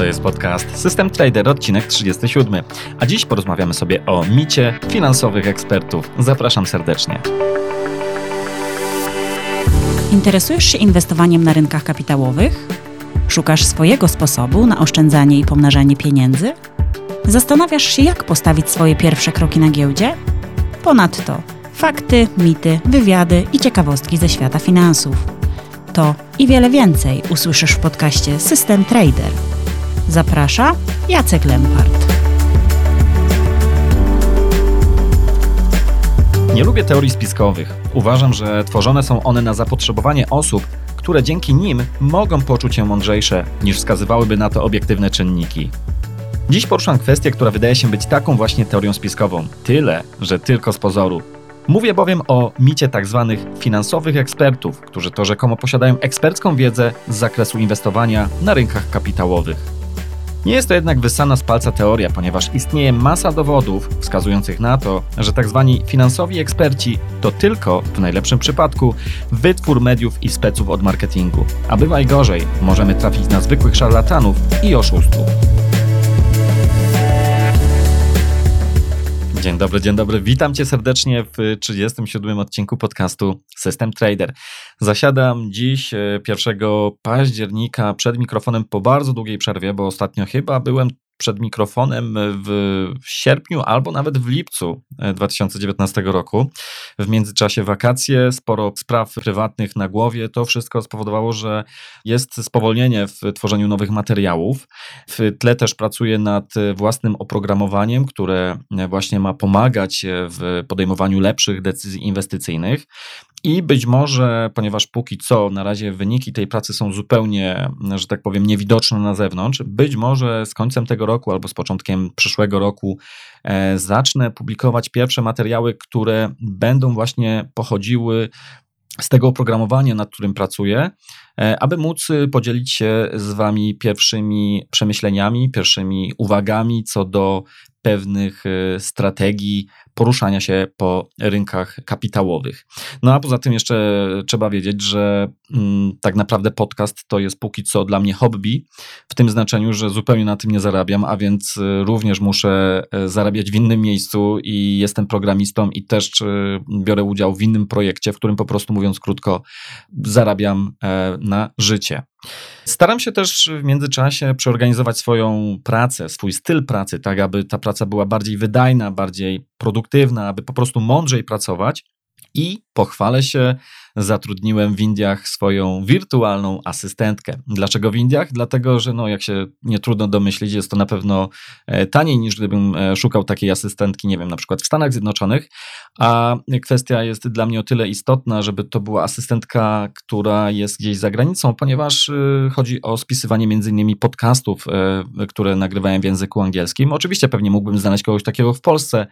To jest podcast System Trader, odcinek 37. A dziś porozmawiamy sobie o micie finansowych ekspertów. Zapraszam serdecznie. Interesujesz się inwestowaniem na rynkach kapitałowych? Szukasz swojego sposobu na oszczędzanie i pomnażanie pieniędzy? Zastanawiasz się, jak postawić swoje pierwsze kroki na giełdzie? Ponadto fakty, mity, wywiady i ciekawostki ze świata finansów. To i wiele więcej usłyszysz w podcaście System Trader. Zaprasza Jacek Lempart. Nie lubię teorii spiskowych. Uważam, że tworzone są one na zapotrzebowanie osób, które dzięki nim mogą poczuć się mądrzejsze niż wskazywałyby na to obiektywne czynniki. Dziś poruszam kwestię, która wydaje się być taką właśnie teorią spiskową. Tyle, że tylko z pozoru. Mówię bowiem o micie tzw. Tak finansowych ekspertów, którzy to rzekomo posiadają ekspercką wiedzę z zakresu inwestowania na rynkach kapitałowych. Nie jest to jednak wyssana z palca teoria, ponieważ istnieje masa dowodów wskazujących na to, że tzw. Tak finansowi eksperci to tylko, w najlepszym przypadku, wytwór mediów i speców od marketingu. A bywa i gorzej, możemy trafić na zwykłych szarlatanów i oszustów. Dzień dobry, dzień dobry. Witam Cię serdecznie w 37 odcinku podcastu System Trader. Zasiadam dziś 1 e, października przed mikrofonem po bardzo długiej przerwie, bo ostatnio chyba byłem przed mikrofonem w sierpniu albo nawet w lipcu 2019 e, roku. W międzyczasie wakacje, sporo spraw prywatnych na głowie. To wszystko spowodowało, że jest spowolnienie w tworzeniu nowych materiałów. W tle też pracuję nad własnym oprogramowaniem, które właśnie ma pomagać w podejmowaniu lepszych decyzji inwestycyjnych. I być może, ponieważ póki co na razie wyniki tej pracy są zupełnie, że tak powiem, niewidoczne na zewnątrz, być może z końcem tego roku albo z początkiem przyszłego roku e, zacznę publikować pierwsze materiały, które będą właśnie pochodziły z tego oprogramowania, nad którym pracuję, e, aby móc podzielić się z Wami pierwszymi przemyśleniami, pierwszymi uwagami co do pewnych e, strategii poruszania się po rynkach kapitałowych. No a poza tym jeszcze trzeba wiedzieć, że mm, tak naprawdę podcast to jest póki co dla mnie hobby, w tym znaczeniu, że zupełnie na tym nie zarabiam, a więc e, również muszę e, zarabiać w innym miejscu i jestem programistą i też biorę udział w innym projekcie, w którym po prostu mówiąc krótko zarabiam na życie. Staram się też w międzyczasie przeorganizować swoją pracę, swój styl pracy, tak aby ta praca była bardziej wydajna, bardziej produktywna, aby po prostu mądrzej pracować. I pochwalę się, zatrudniłem w Indiach swoją wirtualną asystentkę. Dlaczego w Indiach? Dlatego, że no, jak się nie trudno domyślić, jest to na pewno e, taniej niż gdybym e, szukał takiej asystentki, nie wiem, na przykład w Stanach Zjednoczonych. A kwestia jest dla mnie o tyle istotna, żeby to była asystentka, która jest gdzieś za granicą, ponieważ e, chodzi o spisywanie między innymi podcastów, które nagrywałem w języku angielskim. Oczywiście pewnie mógłbym znaleźć kogoś takiego w Polsce,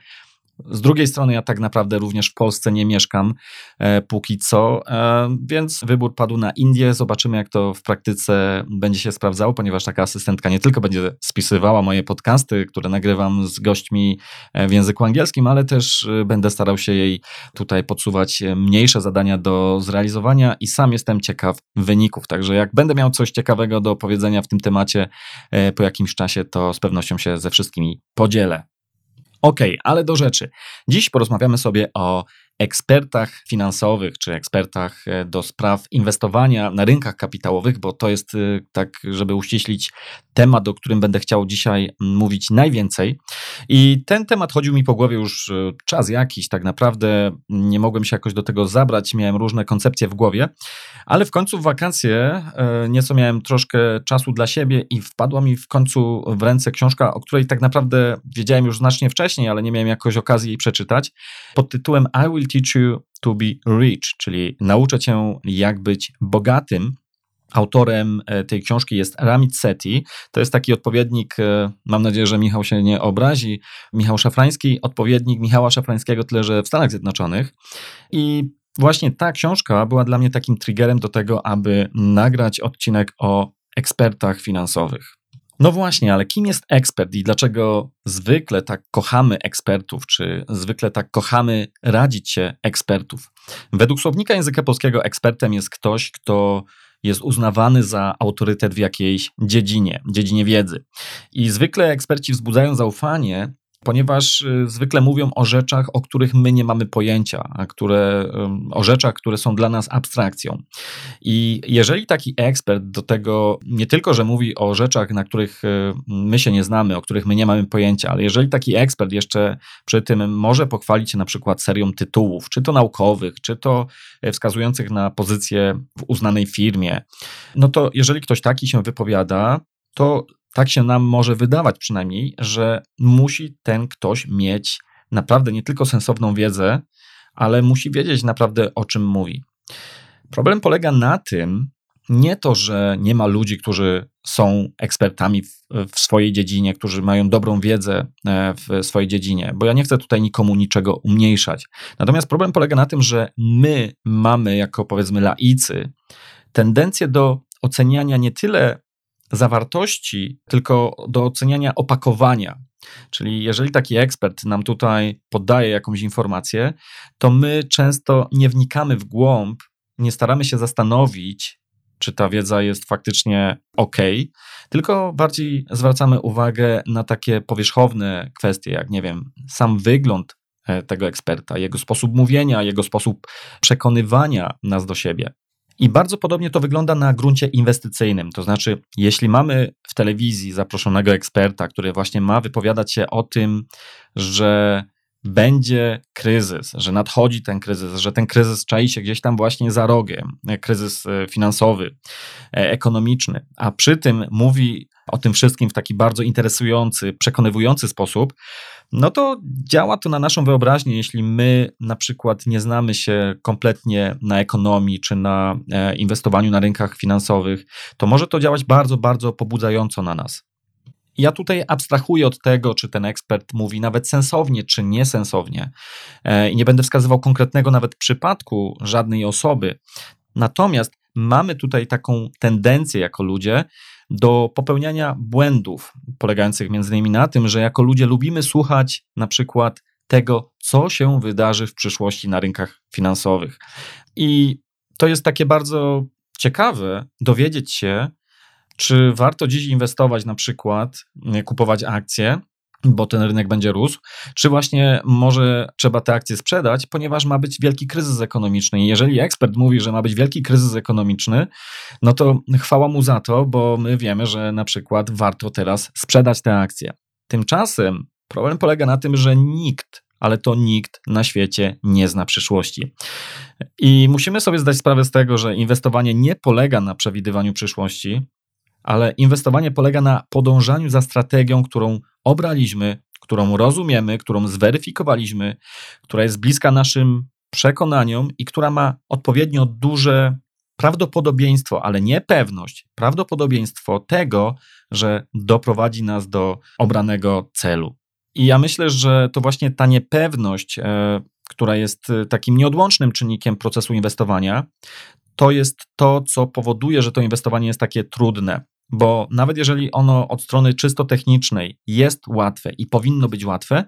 z drugiej strony, ja tak naprawdę również w Polsce nie mieszkam e, póki co, e, więc wybór padł na Indię. Zobaczymy, jak to w praktyce będzie się sprawdzało, ponieważ taka asystentka nie tylko będzie spisywała moje podcasty, które nagrywam z gośćmi e, w języku angielskim, ale też e, będę starał się jej tutaj podsuwać mniejsze zadania do zrealizowania i sam jestem ciekaw wyników. Także jak będę miał coś ciekawego do powiedzenia w tym temacie e, po jakimś czasie, to z pewnością się ze wszystkimi podzielę. Okej, okay, ale do rzeczy. Dziś porozmawiamy sobie o ekspertach finansowych czy ekspertach e, do spraw inwestowania na rynkach kapitałowych, bo to jest, e, tak, żeby uściślić, temat, o którym będę chciał dzisiaj mówić najwięcej. I ten temat chodził mi po głowie już e, czas jakiś, tak naprawdę nie mogłem się jakoś do tego zabrać, miałem różne koncepcje w głowie, ale w końcu w wakacje nieco miałem troszkę czasu dla siebie i wpadła mi w końcu w ręce książka, o której tak naprawdę wiedziałem już znacznie wcześniej, ale nie miałem jakoś okazji jej przeczytać, pod tytułem I Will Teach You to Be Rich, czyli nauczę cię, jak być bogatym. Autorem e, tej książki jest Ramit Sethi. To jest taki odpowiednik, e, mam nadzieję, że Michał się nie obrazi, Michał Szafrański, odpowiednik Michała Szafrańskiego, tyle że w Stanach Zjednoczonych. I właśnie ta książka była dla mnie takim triggerem do tego, aby nagrać odcinek o ekspertach finansowych. No właśnie, ale kim jest ekspert i dlaczego zwykle tak kochamy ekspertów, czy zwykle tak kochamy radzić się ekspertów? Według słownika języka polskiego ekspertem jest ktoś, kto jest uznawany za autorytet w jakiejś dziedzinie, dziedzinie wiedzy. I zwykle eksperci wzbudzają zaufanie, ponieważ y, zwykle mówią o rzeczach, o których my nie mamy pojęcia, a które, o rzeczach, które są dla nas abstrakcją. I jeżeli taki ekspert do tego nie tylko, że mówi o rzeczach, na których y, my się nie znamy, o których my nie mamy pojęcia, ale jeżeli taki ekspert jeszcze przy tym może pochwalić się na przykład serią tytułów, czy to naukowych, czy to e, wskazujących na pozycję w uznanej firmie, no to jeżeli ktoś taki się wypowiada, to tak się nam może wydawać przynajmniej, że musi ten ktoś mieć naprawdę nie tylko sensowną wiedzę, ale musi wiedzieć naprawdę o czym mówi. Problem polega na tym, nie to, że nie ma ludzi, którzy są ekspertami w, w, swojej dziedzinie, którzy mają dobrą wiedzę e, w swojej dziedzinie, bo ja nie chcę tutaj nikomu niczego umniejszać. Natomiast problem polega na tym, że my mamy, jako powiedzmy laicy, tendencję do oceniania nie tyle zawartości, tylko do oceniania opakowania. Czyli jeżeli taki ekspert nam tutaj podaje jakąś informację, to my często nie wnikamy w głąb, nie staramy się zastanowić, czy ta wiedza jest faktycznie ok, tylko bardziej zwracamy uwagę na takie powierzchowne kwestie, jak nie wiem, sam wygląd e, tego eksperta, jego sposób mówienia, jego sposób przekonywania nas do siebie. I bardzo podobnie to wygląda na gruncie inwestycyjnym. To znaczy, jeśli mamy w telewizji zaproszonego eksperta, który właśnie ma wypowiadać się o tym, że będzie kryzys, że nadchodzi ten kryzys, że ten kryzys czai się gdzieś tam właśnie za rogiem, kryzys e, finansowy, e, ekonomiczny, a przy tym mówi o tym wszystkim w taki bardzo interesujący, przekonywujący sposób, no to działa to na naszą wyobraźnię, jeśli my na przykład nie znamy się kompletnie na ekonomii czy na e, inwestowaniu na rynkach finansowych, to może to działać bardzo, bardzo pobudzająco na nas. Ja tutaj abstrahuję od tego, czy ten ekspert mówi nawet sensownie, czy niesensownie, e, i nie będę wskazywał konkretnego nawet przypadku żadnej osoby. Natomiast mamy tutaj taką tendencję jako ludzie do popełniania błędów, polegających między innymi na tym, że jako ludzie lubimy słuchać na przykład tego, co się wydarzy w przyszłości na rynkach finansowych. I to jest takie bardzo ciekawe dowiedzieć się, czy warto dziś inwestować na przykład, kupować akcje, bo ten rynek będzie rósł, czy właśnie może trzeba te akcje sprzedać, ponieważ ma być wielki kryzys ekonomiczny. I jeżeli ekspert mówi, że ma być wielki kryzys ekonomiczny, no to chwała mu za to, bo my wiemy, że na przykład warto teraz sprzedać te akcje. Tymczasem problem polega na tym, że nikt, ale to nikt na świecie nie zna przyszłości. I musimy sobie zdać sprawę z tego, że inwestowanie nie polega na przewidywaniu przyszłości, ale inwestowanie polega na podążaniu za strategią, którą obraliśmy, którą rozumiemy, którą zweryfikowaliśmy, która jest bliska naszym przekonaniom i która ma odpowiednio duże prawdopodobieństwo, ale nie pewność, prawdopodobieństwo tego, że doprowadzi nas do obranego celu. I ja myślę, że to właśnie ta niepewność, e, która jest e, takim nieodłącznym czynnikiem procesu inwestowania, to jest to, co powoduje, że to inwestowanie jest takie trudne. Bo nawet jeżeli ono od strony czysto technicznej jest łatwe i powinno być łatwe,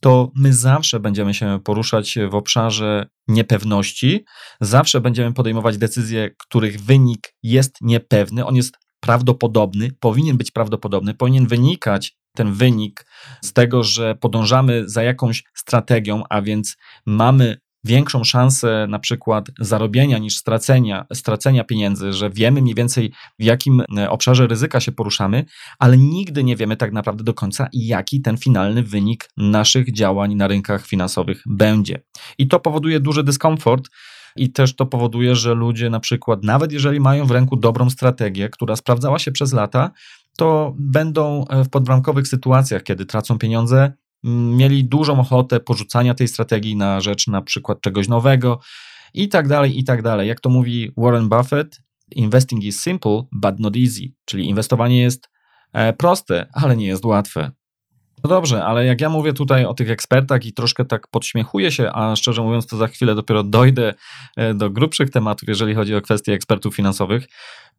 to my zawsze będziemy się poruszać w obszarze niepewności, zawsze będziemy podejmować decyzje, których wynik jest niepewny, on jest prawdopodobny, powinien być prawdopodobny, powinien wynikać ten wynik z tego, że podążamy za jakąś strategią, a więc mamy większą szansę na przykład zarobienia niż stracenia, stracenia pieniędzy, że wiemy mniej więcej w jakim e, obszarze ryzyka się poruszamy, ale nigdy nie wiemy tak naprawdę do końca, jaki ten finalny wynik naszych działań na rynkach finansowych będzie. I to powoduje duży dyskomfort. I też to powoduje, że ludzie na przykład, nawet jeżeli mają w ręku dobrą strategię, która sprawdzała się przez lata, to będą e, w podbramkowych sytuacjach, kiedy tracą pieniądze, mieli dużą ochotę porzucania tej strategii na rzecz na przykład czegoś nowego i tak dalej, i tak dalej. Jak to mówi Warren Buffett, investing is simple, but not easy, czyli inwestowanie jest e, proste, ale nie jest łatwe. No dobrze, ale jak ja mówię tutaj o tych ekspertach i troszkę tak podśmiechuję się, a szczerze mówiąc, to za chwilę dopiero dojdę e, do grubszych tematów, jeżeli chodzi o kwestie ekspertów finansowych,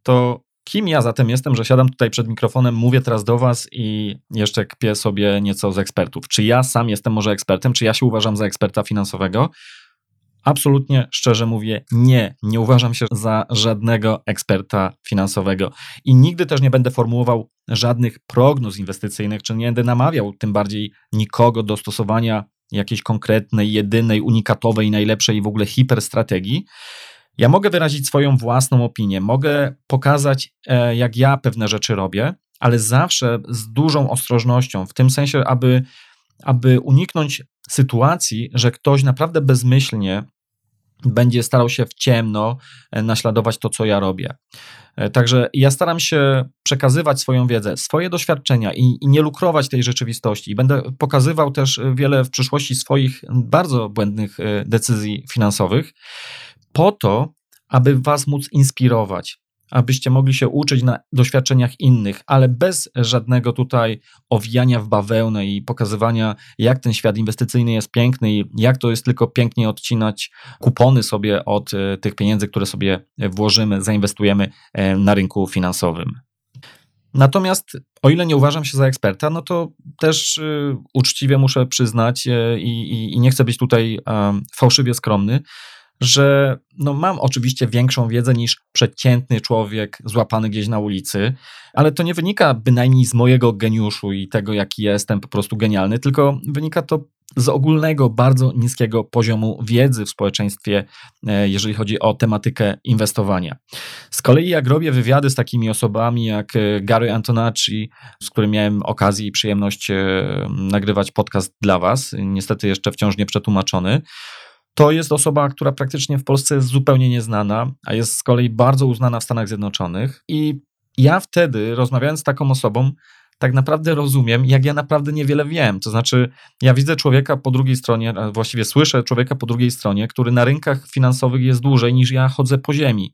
to Kim ja zatem jestem, że siadam tutaj przed mikrofonem, mówię teraz do Was i jeszcze kpię sobie nieco z ekspertów? Czy ja sam jestem może ekspertem? Czy ja się uważam za eksperta finansowego? Absolutnie, szczerze mówię, nie. Nie uważam się za żadnego eksperta finansowego i nigdy też nie będę formułował żadnych prognoz inwestycyjnych, czy nie będę namawiał tym bardziej nikogo do stosowania jakiejś konkretnej, jedynej, unikatowej, najlepszej w ogóle hiperstrategii. Ja mogę wyrazić swoją własną opinię, mogę pokazać, e, jak ja pewne rzeczy robię, ale zawsze z dużą ostrożnością, w tym sensie, aby, aby uniknąć sytuacji, że ktoś naprawdę bezmyślnie będzie starał się w ciemno e, naśladować to, co ja robię. E, także ja staram się przekazywać swoją wiedzę, swoje doświadczenia i, i, nie lukrować tej rzeczywistości. I będę pokazywał też wiele w przyszłości swoich bardzo błędnych decyzji finansowych, po to, aby Was móc inspirować, abyście mogli się uczyć na doświadczeniach innych, ale bez żadnego tutaj owijania w bawełnę i pokazywania, jak ten świat inwestycyjny jest piękny i jak to jest tylko pięknie odcinać kupony sobie od e, tych pieniędzy, które sobie włożymy, zainwestujemy e, na rynku finansowym. Natomiast o ile nie uważam się za eksperta, no to też y, uczciwie muszę przyznać y, i, i, nie chcę być tutaj fałszywie skromny, że no mam oczywiście większą wiedzę niż przeciętny człowiek złapany gdzieś na ulicy, ale to nie wynika bynajmniej z mojego geniuszu i tego, jaki jestem po prostu genialny, tylko wynika to z ogólnego, bardzo niskiego poziomu wiedzy w społeczeństwie, e, jeżeli chodzi o tematykę inwestowania. Z kolei, jak robię wywiady z takimi osobami jak e, Gary Antonacci, z którym miałem okazję i przyjemność e, nagrywać podcast dla Was, niestety jeszcze wciąż nie przetłumaczony, to jest osoba, która praktycznie w Polsce jest zupełnie nieznana, a jest z kolei bardzo uznana w Stanach Zjednoczonych. I ja wtedy, rozmawiając z taką osobą, tak naprawdę rozumiem, jak ja naprawdę niewiele wiem. To znaczy, ja widzę człowieka po drugiej stronie, właściwie słyszę człowieka po drugiej stronie, który na rynkach finansowych jest dłużej niż ja chodzę po ziemi,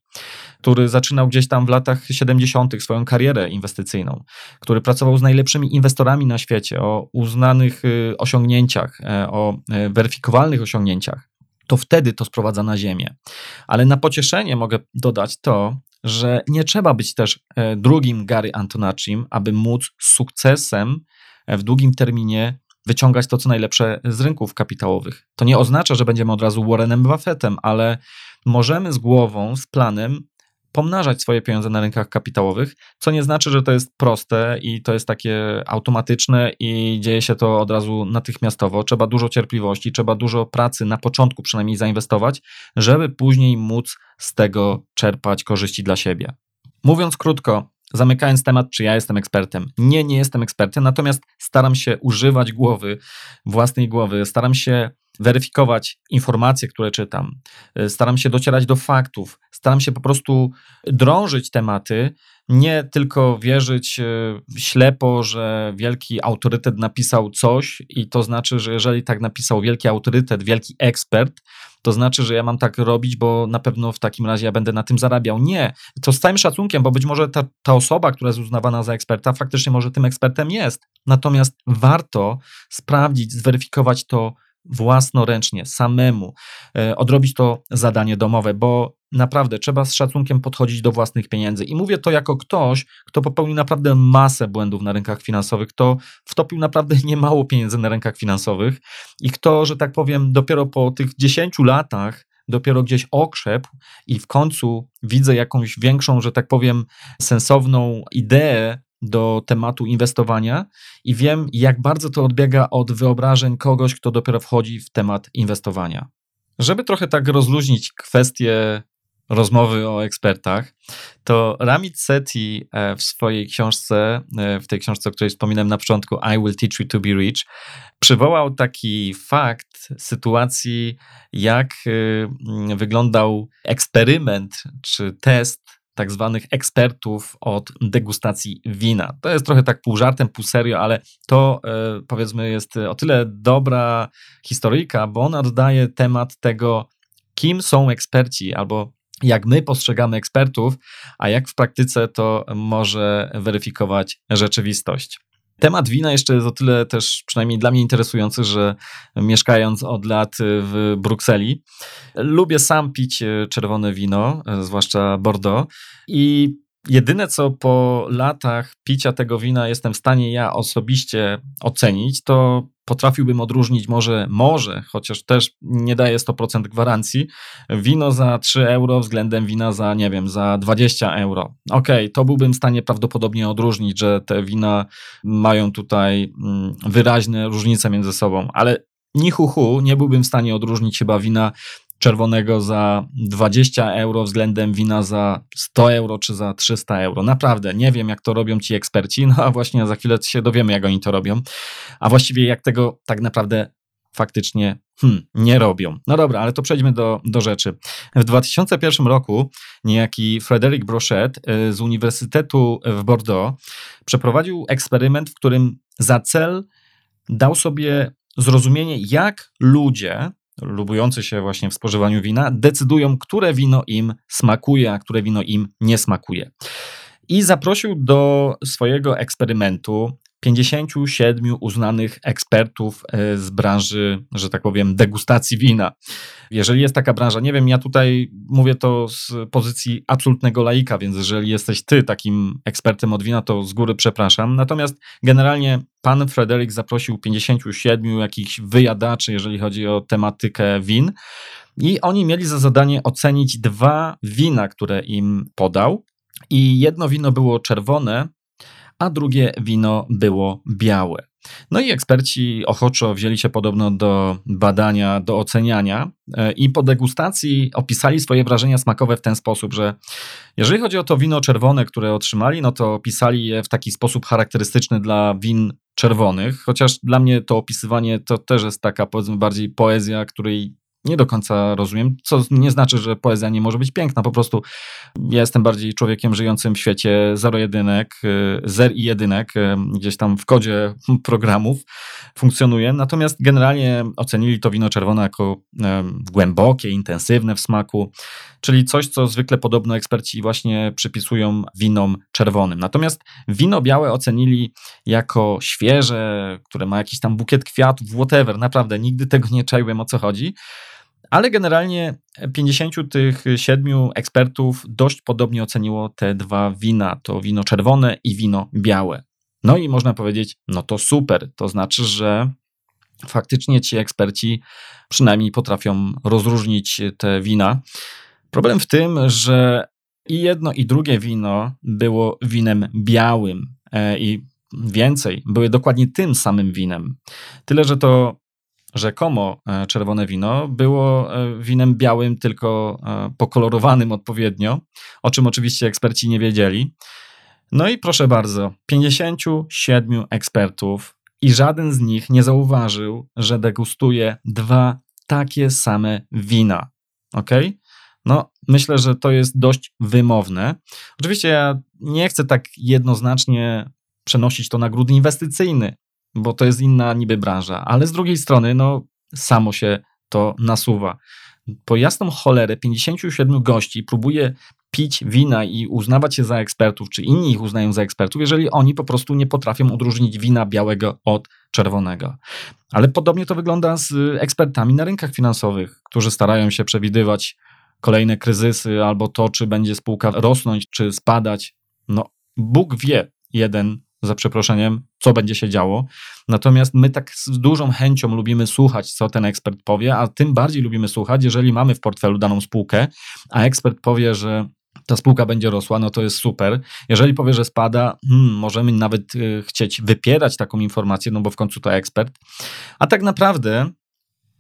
który zaczynał gdzieś tam w latach 70. swoją karierę inwestycyjną, który pracował z najlepszymi inwestorami na świecie o uznanych y, osiągnięciach, e, o e, weryfikowalnych osiągnięciach to wtedy to sprowadza na ziemię. Ale na pocieszenie mogę dodać to, że nie trzeba być też e, drugim Gary Antonaccim, aby móc z sukcesem e, w długim terminie wyciągać to, co najlepsze z rynków kapitałowych. To nie oznacza, że będziemy od razu Warrenem Buffettem, ale możemy z głową, z planem pomnażać swoje pieniądze na rynkach kapitałowych, co nie znaczy, że to jest proste i to jest takie automatyczne i dzieje się to od razu natychmiastowo. Trzeba dużo cierpliwości, trzeba dużo pracy na początku przynajmniej zainwestować, żeby później móc z tego czerpać korzyści dla siebie. Mówiąc krótko, zamykając temat, czy ja jestem ekspertem. Nie, nie jestem ekspertem, natomiast staram się używać głowy, własnej głowy, staram się weryfikować informacje, które czytam, y, staram się docierać do faktów, staram się po prostu drążyć tematy, nie tylko wierzyć y, ślepo, że wielki autorytet napisał coś i to znaczy, że jeżeli tak napisał wielki autorytet, wielki ekspert, to znaczy, że ja mam tak robić, bo na pewno w takim razie ja będę na tym zarabiał. Nie, to z całym szacunkiem, bo być może ta, ta osoba, która jest uznawana za eksperta, faktycznie może tym ekspertem jest. Natomiast warto sprawdzić, zweryfikować to własnoręcznie, samemu, e, odrobić to zadanie domowe, bo naprawdę trzeba z szacunkiem podchodzić do własnych pieniędzy. I mówię to jako ktoś, kto popełnił naprawdę masę błędów na rynkach finansowych, kto wtopił naprawdę niemało pieniędzy na rynkach finansowych i kto, że tak powiem, dopiero po tych 10 latach dopiero gdzieś okrzepł i w końcu widzę jakąś większą, że tak powiem, sensowną ideę do tematu inwestowania i wiem, jak bardzo to odbiega od wyobrażeń kogoś, kto dopiero wchodzi w temat inwestowania. Żeby trochę tak rozluźnić kwestię rozmowy o ekspertach, to Ramit Sethi e, w swojej książce, e, w tej książce, o której wspominałem na początku, I Will Teach You to Be Rich, przywołał taki fakt sytuacji, jak e, wyglądał eksperyment czy test tak zwanych ekspertów od degustacji wina. To jest trochę tak pół żartem, pół serio, ale to e, powiedzmy jest o tyle dobra historyjka, bo ona oddaje temat tego, kim są eksperci albo jak my postrzegamy ekspertów, a jak w praktyce to może weryfikować rzeczywistość. Temat wina jeszcze jest o tyle też przynajmniej dla mnie interesujący, że mieszkając od lat w Brukseli, lubię sam pić czerwone wino, zwłaszcza Bordeaux i Jedyne, co po latach picia tego wina jestem w stanie ja osobiście ocenić, to potrafiłbym odróżnić może, może, chociaż też nie daje 100% gwarancji, wino za 3 euro względem wina za, nie wiem, za 20 euro. Okej, okay, to byłbym w stanie prawdopodobnie odróżnić, że te wina mają tutaj mm, wyraźne różnice między sobą, ale ni hu, hu nie byłbym w stanie odróżnić chyba wina czerwonego za 20 euro względem wina za 100 euro czy za 300 euro. Naprawdę, nie wiem jak to robią ci eksperci, no a właśnie za chwilę się dowiemy jak oni to robią, a właściwie jak tego tak naprawdę faktycznie hmm, nie robią. No dobra, ale to przejdźmy do, do rzeczy. W 2001 roku niejaki Frederic Brochet y, z Uniwersytetu w Bordeaux przeprowadził eksperyment, w którym za cel dał sobie zrozumienie, jak ludzie lubujący się właśnie w spożywaniu wina, decydują, które wino im smakuje, a które wino im nie smakuje. I zaprosił do swojego eksperymentu 57 uznanych ekspertów e, z branży, że tak powiem, degustacji wina. Jeżeli jest taka branża, nie wiem, ja tutaj mówię to z pozycji absolutnego laika, więc jeżeli jesteś ty takim ekspertem od wina, to z góry przepraszam. Natomiast generalnie pan Frederick zaprosił 57 jakichś wyjadaczy, jeżeli chodzi o tematykę win. I oni mieli za zadanie ocenić dwa wina, które im podał. I jedno wino było czerwone, a drugie wino było białe. No i eksperci ochoczo wzięli się podobno do badania, do oceniania e, i po degustacji opisali swoje wrażenia smakowe w ten sposób, że jeżeli chodzi o to wino czerwone, które otrzymali, no to opisali je w taki sposób charakterystyczny dla win czerwonych, chociaż dla mnie to opisywanie to też jest taka powiedzmy bardziej poezja, której nie do końca rozumiem, co nie znaczy, że poezja nie może być piękna. Po prostu ja jestem bardziej człowiekiem żyjącym w świecie zero-jedynek, y, zer i jedynek, y, gdzieś tam w kodzie programów funkcjonuje. Natomiast generalnie ocenili to wino czerwone jako głębokie, intensywne w smaku, czyli coś, co zwykle podobno eksperci właśnie przypisują winom czerwonym. Natomiast wino białe ocenili jako świeże, które ma jakiś tam bukiet kwiatów, whatever. Naprawdę nigdy tego nie czaiłem o co chodzi. Ale generalnie 50 tych siedmiu ekspertów dość podobnie oceniło te dwa wina, to wino czerwone i wino białe. No i można powiedzieć, no to super, to znaczy, że faktycznie ci eksperci przynajmniej potrafią rozróżnić te wina. Problem w tym, że i jedno i drugie wino było winem białym e, i więcej, były dokładnie tym samym winem. Tyle, że to rzekomo e, czerwone wino było e, winem białym, tylko e, pokolorowanym odpowiednio, o czym oczywiście eksperci nie wiedzieli. No i proszę bardzo, 57 ekspertów i żaden z nich nie zauważył, że degustuje dwa takie same wina. Ok? No, myślę, że to jest dość wymowne. Oczywiście ja nie chcę tak jednoznacznie przenosić to na gród inwestycyjny, bo to jest inna niby branża, ale z drugiej strony, no, samo się to nasuwa. Po jasną cholerę 57 gości próbuje pić wina i uznawać się za ekspertów, czy inni ich uznają za ekspertów, jeżeli oni po prostu nie potrafią odróżnić wina białego od czerwonego. Ale podobnie to wygląda z ekspertami na rynkach finansowych, którzy starają się przewidywać kolejne kryzysy albo to, czy będzie spółka rosnąć, czy spadać. No, Bóg wie, jeden za przeproszeniem, co będzie się działo. Natomiast my tak z dużą chęcią lubimy słuchać, co ten ekspert powie, a tym bardziej lubimy słuchać, jeżeli mamy w portfelu daną spółkę, a ekspert powie, że ta spółka będzie rosła, no to jest super. Jeżeli powie, że spada, hmm, możemy nawet y, chcieć wypierać taką informację, no bo w końcu to ekspert. A tak naprawdę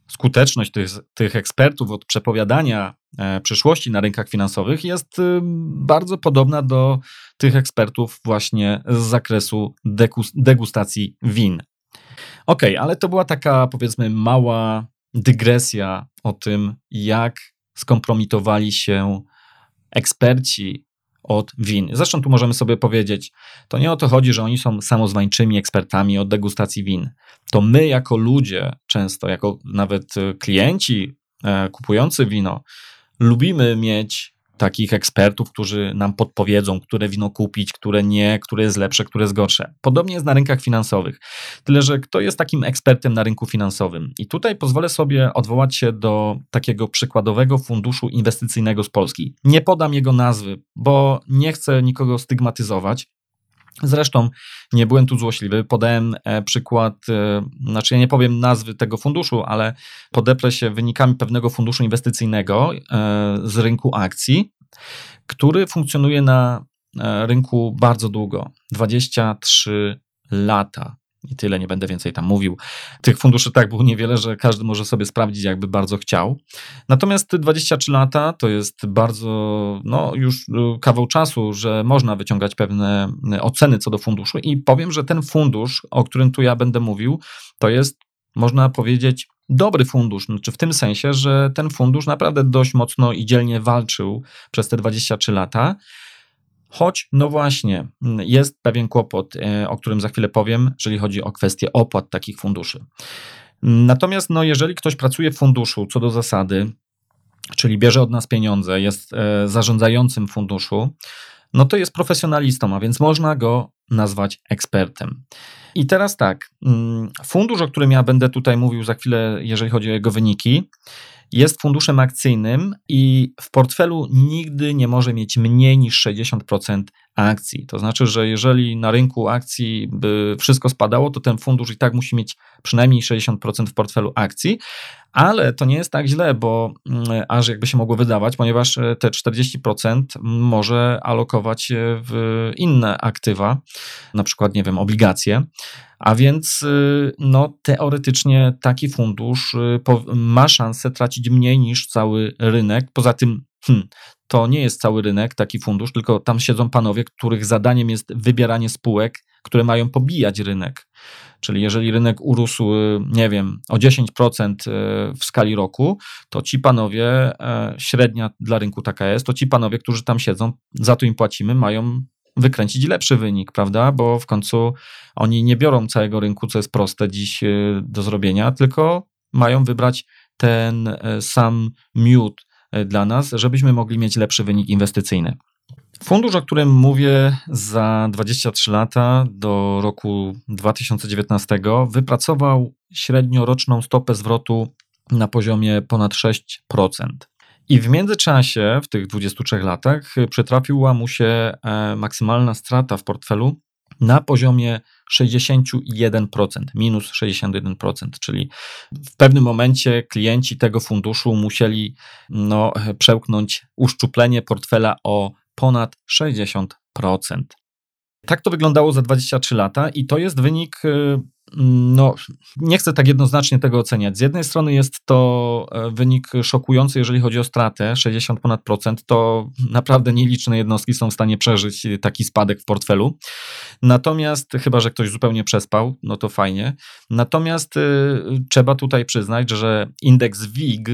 skuteczność tych, tych ekspertów od przepowiadania e, przyszłości na rynkach finansowych jest y, bardzo podobna do tych ekspertów właśnie z zakresu degustacji win. Ok, ale to była taka powiedzmy mała dygresja o tym, jak skompromitowali się eksperci od win. Zresztą tu możemy sobie powiedzieć, to nie o to chodzi, że oni są samozwańczymi ekspertami od degustacji win. To my jako ludzie, często jako nawet klienci e, kupujący wino, lubimy mieć takich ekspertów, którzy nam podpowiedzą, które wino kupić, które nie, które jest lepsze, które jest gorsze. Podobnie jest na rynkach finansowych. Tyle, że kto jest takim ekspertem na rynku finansowym? I tutaj pozwolę sobie odwołać się do takiego przykładowego funduszu inwestycyjnego z Polski. Nie podam jego nazwy, bo nie chcę nikogo stygmatyzować. Zresztą nie byłem tu złośliwy. Podałem e, przykład, e, znaczy ja nie powiem nazwy tego funduszu, ale podeprę się wynikami pewnego funduszu inwestycyjnego e, z rynku akcji, który funkcjonuje na rynku bardzo długo 23 lata i tyle, nie będę więcej tam mówił. Tych funduszy tak było niewiele, że każdy może sobie sprawdzić, jakby bardzo chciał. Natomiast 23 lata to jest bardzo, no już kawał czasu, że można wyciągać pewne oceny co do funduszu i powiem, że ten fundusz, o którym tu ja będę mówił, to jest, można powiedzieć, dobry fundusz, znaczy w tym sensie, że ten fundusz naprawdę dość mocno i dzielnie walczył przez te 23 lata. Choć, no właśnie, jest pewien kłopot, e, o którym za chwilę powiem, jeżeli chodzi o kwestię opłat takich funduszy. Natomiast, no, jeżeli ktoś pracuje w funduszu co do zasady, czyli bierze od nas pieniądze, jest e, zarządzającym funduszu, no to jest profesjonalistą, a więc można go nazwać ekspertem. I teraz tak, mm, fundusz, o którym ja będę tutaj mówił za chwilę, jeżeli chodzi o jego wyniki, jest funduszem akcyjnym i w portfelu nigdy nie może mieć mniej niż 60% akcji. To znaczy, że jeżeli na rynku akcji by wszystko spadało, to ten fundusz i tak musi mieć przynajmniej 60% w portfelu akcji, ale to nie jest tak źle, bo mm, aż jakby się mogło wydawać, ponieważ e, te 40% może alokować w inne aktywa, na przykład, nie wiem, obligacje. A więc y, no, teoretycznie taki fundusz y, ma szansę tracić mniej niż cały rynek. Poza tym hmm, to nie jest cały rynek, taki fundusz, tylko tam siedzą panowie, których zadaniem jest wybieranie spółek, które mają pobijać rynek. Czyli jeżeli rynek urósł, y, nie wiem, o 10% w skali roku, to ci panowie, e, średnia dla rynku taka jest, to ci panowie, którzy tam siedzą, za to im płacimy, mają wykręcić lepszy wynik, prawda? Bo w końcu oni nie biorą całego rynku, co jest proste dziś e, do zrobienia, tylko mają wybrać ten e, sam miód dla nas, żebyśmy mogli mieć lepszy wynik inwestycyjny. Fundusz, o którym mówię za 23 lata do roku 2019 wypracował średnioroczną stopę zwrotu na poziomie ponad 6%. I w międzyczasie, w tych 23 latach, przytrafiła mu się e, maksymalna strata w portfelu na poziomie 61%, minus 61%, czyli w pewnym momencie klienci tego funduszu musieli no, przełknąć uszczuplenie portfela o ponad 60%. Tak to wyglądało za 23 lata i to jest wynik e, no, nie chcę tak jednoznacznie tego oceniać. Z jednej strony jest to e, wynik szokujący, jeżeli chodzi o stratę, 60 ponad procent, to naprawdę nieliczne jednostki są w stanie przeżyć taki spadek w portfelu. Natomiast, chyba że ktoś zupełnie przespał, no to fajnie. Natomiast y, trzeba tutaj przyznać, że indeks WIG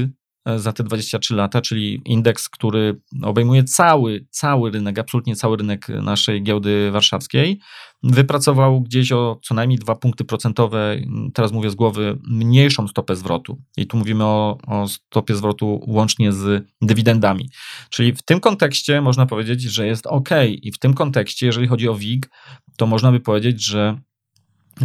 za te 23 lata, czyli indeks, który obejmuje cały, cały rynek, absolutnie cały rynek naszej giełdy warszawskiej, wypracował gdzieś o co najmniej 2 punkty procentowe, teraz mówię z głowy, mniejszą stopę zwrotu. I tu mówimy o, o stopie zwrotu łącznie z dywidendami. Czyli w tym kontekście można powiedzieć, że jest ok. I w tym kontekście, jeżeli chodzi o WIG, to można by powiedzieć, że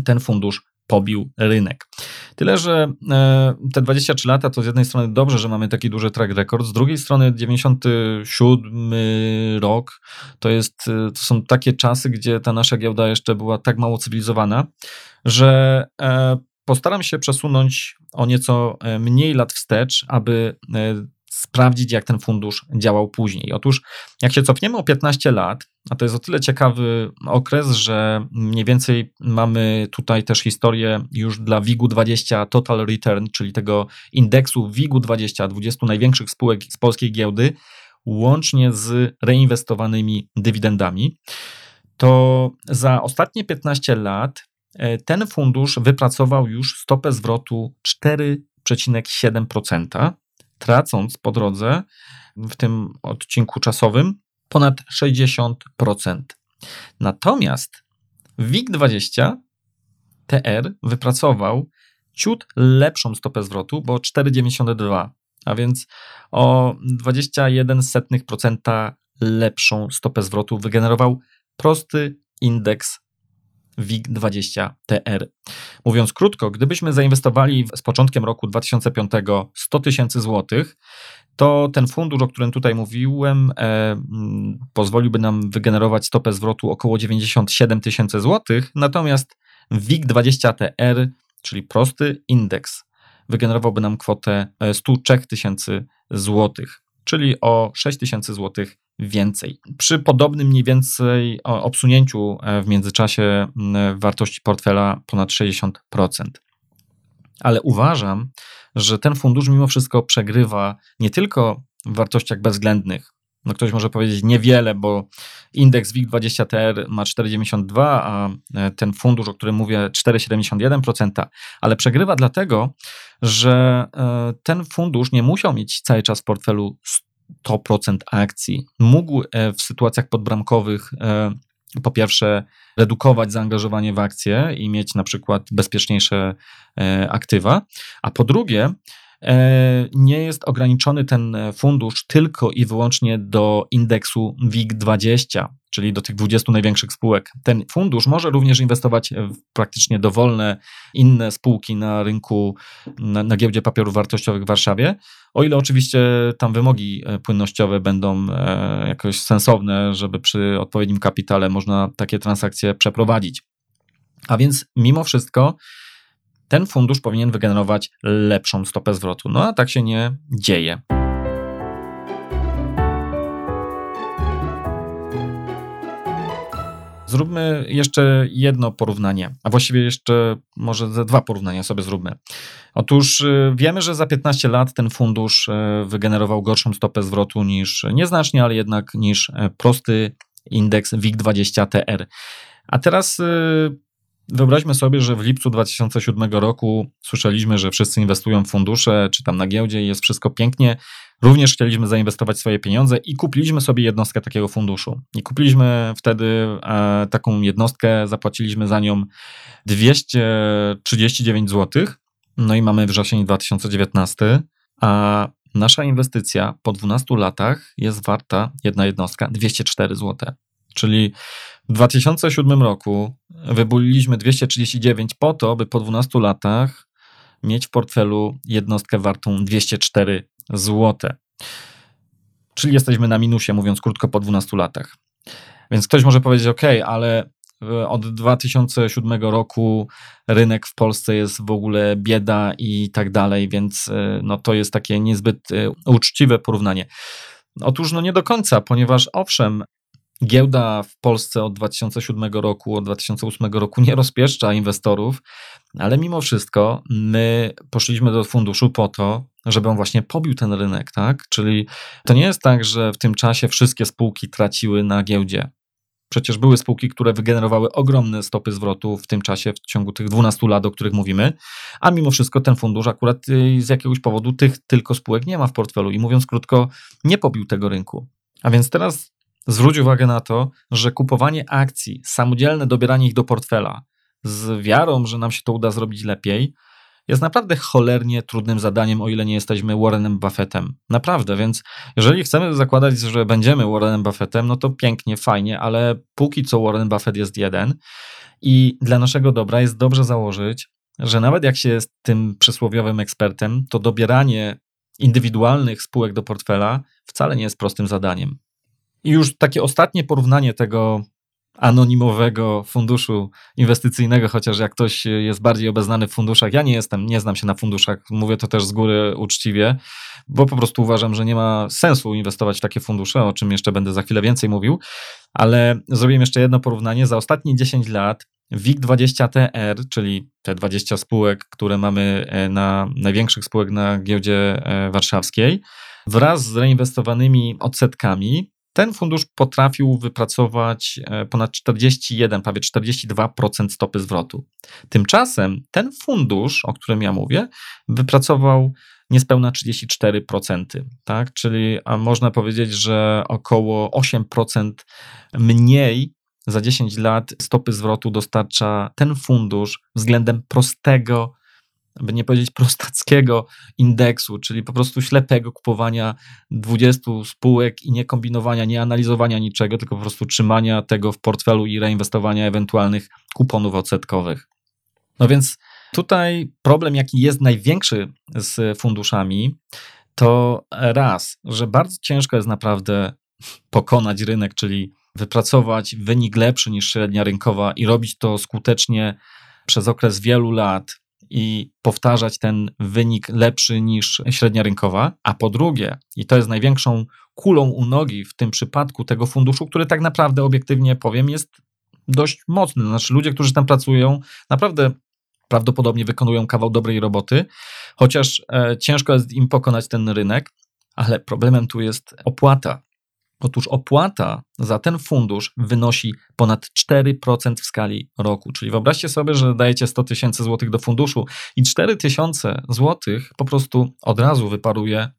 ten fundusz pobił rynek. Tyle, że e, te 23 lata to z jednej strony dobrze, że mamy taki duży track record, z drugiej strony 97 rok to, jest, e, to są takie czasy, gdzie ta nasza giełda jeszcze była tak mało cywilizowana, że e, postaram się przesunąć o nieco mniej lat wstecz, aby sprawdzić, jak ten fundusz działał później. Otóż, jak się cofniemy o 15 lat, a to jest o tyle ciekawy okres, że mniej więcej mamy tutaj też historię już dla WIG-20 Total Return, czyli tego indeksu WIG-20, 20 największych spółek z polskiej giełdy, łącznie z reinwestowanymi dywidendami. To za ostatnie 15 lat e, ten fundusz wypracował już stopę zwrotu 4,7%, tracąc po drodze w tym odcinku czasowym ponad 60%. Natomiast WIG20 TR wypracował ciut lepszą stopę zwrotu, bo 4,92 a więc o 21% lepszą stopę zwrotu wygenerował prosty indeks WIG20TR. Mówiąc krótko, gdybyśmy zainwestowali z początkiem roku 2005 100 tysięcy złotych, to ten fundusz, o którym tutaj mówiłem, e, m, pozwoliłby nam wygenerować stopę zwrotu około 97 tysięcy złotych, natomiast WIG20TR, czyli prosty indeks, wygenerowałby nam kwotę 103 tysięcy złotych, czyli o 6 tysięcy złotych więcej. Przy podobnym mniej więcej obsunięciu e, w międzyczasie wartości portfela ponad 60%. Ale uważam, że ten fundusz mimo wszystko przegrywa nie tylko w wartościach bezwzględnych. No ktoś może powiedzieć niewiele, bo indeks WIG20TR ma 4,92, a e, ten fundusz, o którym mówię, 4,71%, ale przegrywa dlatego, że e, ten fundusz nie musiał mieć cały czas w portfelu 100% akcji. Mógł e, w sytuacjach podbramkowych e, po pierwsze redukować zaangażowanie w akcje i mieć na przykład bezpieczniejsze e, aktywa, a po drugie nie jest ograniczony ten fundusz tylko i wyłącznie do indeksu WIG20, czyli do tych 20 największych spółek. Ten fundusz może również inwestować w praktycznie dowolne inne spółki na rynku, na, na giełdzie papierów wartościowych w Warszawie, o ile oczywiście tam wymogi e, płynnościowe będą e, jakoś sensowne, żeby przy odpowiednim kapitale można takie transakcje przeprowadzić. A więc mimo wszystko ten fundusz powinien wygenerować lepszą stopę zwrotu. No a tak się nie dzieje. Zróbmy jeszcze jedno porównanie, a właściwie jeszcze może ze dwa porównania sobie zróbmy. Otóż y, wiemy, że za 15 lat ten fundusz y, wygenerował gorszą stopę zwrotu niż nieznacznie, ale jednak niż y, prosty indeks WIG20TR. A teraz Wyobraźmy sobie, że w lipcu 2007 roku słyszeliśmy, że wszyscy inwestują w fundusze, czy tam na giełdzie jest wszystko pięknie. Również chcieliśmy zainwestować swoje pieniądze i kupiliśmy sobie jednostkę takiego funduszu. I kupiliśmy wtedy e, taką jednostkę, zapłaciliśmy za nią 239 zł. No i mamy wrzesień 2019, a nasza inwestycja po 12 latach jest warta, jedna jednostka, 204 zł. Czyli w 2007 roku wybuliliśmy 239 po to, by po 12 latach mieć w portfelu jednostkę wartą 204 zł. Czyli jesteśmy na minusie, mówiąc krótko, po 12 latach. Więc ktoś może powiedzieć, OK, ale e, od 2007 roku rynek w Polsce jest w ogóle bieda i tak dalej, więc e, no, to jest takie niezbyt e, uczciwe porównanie. Otóż no nie do końca, ponieważ owszem, Giełda w Polsce od 2007 roku, od 2008 roku nie rozpieszcza inwestorów, ale mimo wszystko my poszliśmy do funduszu po to, żeby on właśnie pobił ten rynek, tak? Czyli to nie jest tak, że w tym czasie wszystkie spółki traciły na giełdzie. Przecież były spółki, które wygenerowały ogromne stopy zwrotu w tym czasie, w ciągu tych 12 lat, o których mówimy, a mimo wszystko ten fundusz akurat y, z jakiegoś powodu tych tylko spółek nie ma w portfelu i mówiąc krótko, nie pobił tego rynku. A więc teraz Zwróć uwagę na to, że kupowanie akcji, samodzielne dobieranie ich do portfela z wiarą, że nam się to uda zrobić lepiej, jest naprawdę cholernie trudnym zadaniem, o ile nie jesteśmy Warrenem Buffettem. Naprawdę, więc jeżeli chcemy zakładać, że będziemy Warrenem Buffettem, no to pięknie, fajnie, ale póki co Warren Buffett jest jeden i dla naszego dobra jest dobrze założyć, że nawet jak się jest tym przysłowiowym ekspertem, to dobieranie indywidualnych spółek do portfela wcale nie jest prostym zadaniem. I już takie ostatnie porównanie tego anonimowego funduszu inwestycyjnego, chociaż jak ktoś jest bardziej obeznany w funduszach, ja nie jestem, nie znam się na funduszach, mówię to też z góry uczciwie, bo po prostu uważam, że nie ma sensu inwestować w takie fundusze, o czym jeszcze będę za chwilę więcej mówił, ale zrobię jeszcze jedno porównanie. Za ostatnie 10 lat WIG20TR, czyli te 20 spółek, które mamy e, na największych spółek na giełdzie e, warszawskiej, wraz z reinwestowanymi odsetkami ten fundusz potrafił wypracować e, ponad 41, prawie 42% stopy zwrotu. Tymczasem ten fundusz, o którym ja mówię, wypracował niespełna 34%, tak? Czyli można powiedzieć, że około 8% mniej za 10 lat stopy zwrotu dostarcza ten fundusz względem prostego by nie powiedzieć prostackiego indeksu, czyli po prostu ślepego kupowania 20 spółek i nie kombinowania, nie analizowania niczego, tylko po prostu trzymania tego w portfelu i reinwestowania ewentualnych kuponów odsetkowych. No więc tutaj problem, jaki jest największy z funduszami, to raz, że bardzo ciężko jest naprawdę pokonać rynek, czyli wypracować wynik lepszy niż średnia rynkowa i robić to skutecznie przez okres wielu lat i powtarzać ten wynik lepszy niż średnia rynkowa. A po drugie, i to jest największą kulą u nogi w tym przypadku tego funduszu, który tak naprawdę obiektywnie powiem jest dość mocny. Znaczy ludzie, którzy tam pracują, naprawdę prawdopodobnie wykonują kawał dobrej roboty, chociaż e, ciężko jest im pokonać ten rynek, ale problemem tu jest opłata. Otóż opłata za ten fundusz wynosi ponad 4% w skali roku. Czyli wyobraźcie sobie, że dajecie 100 tysięcy złotych do funduszu i 4 tysiące złotych po prostu od razu wyparuje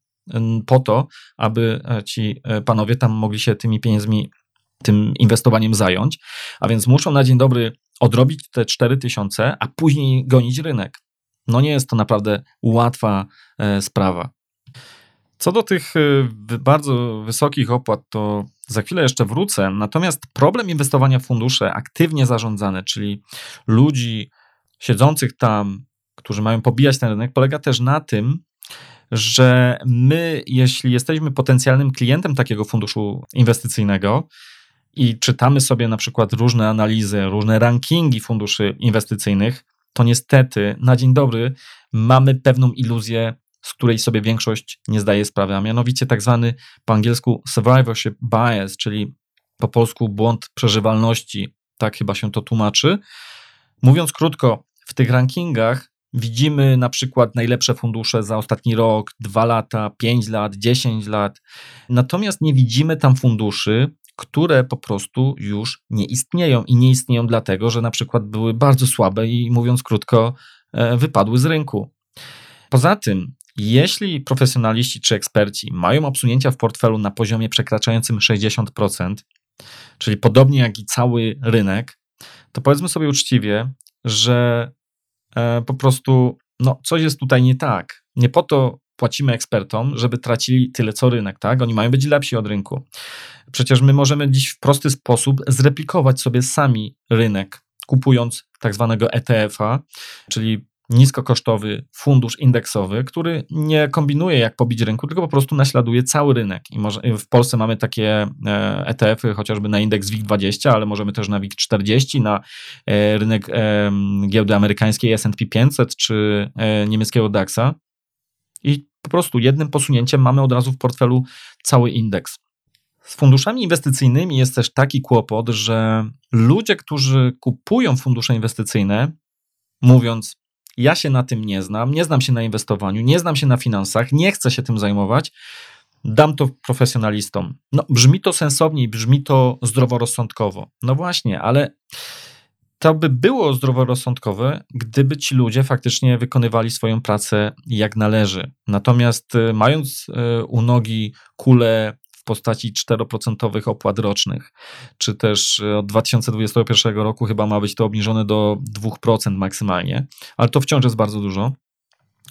po to, aby e, ci e, panowie tam mogli się tymi pieniędzmi, tym inwestowaniem zająć. A więc muszą na dzień dobry odrobić te 4 tysiące, a później gonić rynek. No nie jest to naprawdę łatwa e, sprawa. Co do tych y, bardzo wysokich opłat, to za chwilę jeszcze wrócę. Natomiast problem inwestowania w fundusze aktywnie zarządzane, czyli ludzi siedzących tam, którzy mają pobijać ten rynek, polega też na tym, że my, jeśli jesteśmy potencjalnym klientem takiego funduszu inwestycyjnego i czytamy sobie na przykład różne analizy, różne rankingi funduszy inwestycyjnych, to niestety na dzień dobry mamy pewną iluzję z której sobie większość nie zdaje sprawy, a mianowicie tak zwany po angielsku survivorship bias, czyli po polsku błąd przeżywalności, tak chyba się to tłumaczy. Mówiąc krótko, w tych rankingach widzimy na przykład najlepsze fundusze za ostatni rok, dwa lata, pięć lat, dziesięć lat, natomiast nie widzimy tam funduszy, które po prostu już nie istnieją i nie istnieją dlatego, że na przykład były bardzo słabe i mówiąc krótko, e, wypadły z rynku. Poza tym, jeśli profesjonaliści czy eksperci mają obsunięcia w portfelu na poziomie przekraczającym 60%, czyli podobnie jak i cały rynek, to powiedzmy sobie uczciwie, że e, po prostu no, coś jest tutaj nie tak. Nie po to płacimy ekspertom, żeby tracili tyle co rynek, tak? Oni mają być lepsi od rynku. Przecież my możemy dziś w prosty sposób zreplikować sobie sami rynek, kupując tak zwanego ETF-a, czyli niskokosztowy fundusz indeksowy, który nie kombinuje jak pobić rynku, tylko po prostu naśladuje cały rynek. I może, w Polsce mamy takie ETF-y chociażby na indeks WIG20, ale możemy też na WIG40, na e, rynek giełdy amerykańskiej S&P 500 czy e, niemieckiego DAX-a. I po prostu jednym posunięciem mamy od razu w portfelu cały indeks. Z funduszami inwestycyjnymi jest też taki kłopot, że ludzie, którzy kupują fundusze inwestycyjne, mówiąc, ja się na tym nie znam, nie znam się na inwestowaniu, nie znam się na finansach, nie chcę się tym zajmować, dam to profesjonalistom. No, brzmi to sensownie i brzmi to zdroworozsądkowo. No właśnie, ale to by było zdroworozsądkowe, gdyby ci ludzie faktycznie wykonywali swoją pracę jak należy. Natomiast y, mając y, u nogi kulę w postaci 4% opłat rocznych, czy też e, od 2021 roku chyba ma być to obniżone do 2% maksymalnie, ale to wciąż jest bardzo dużo.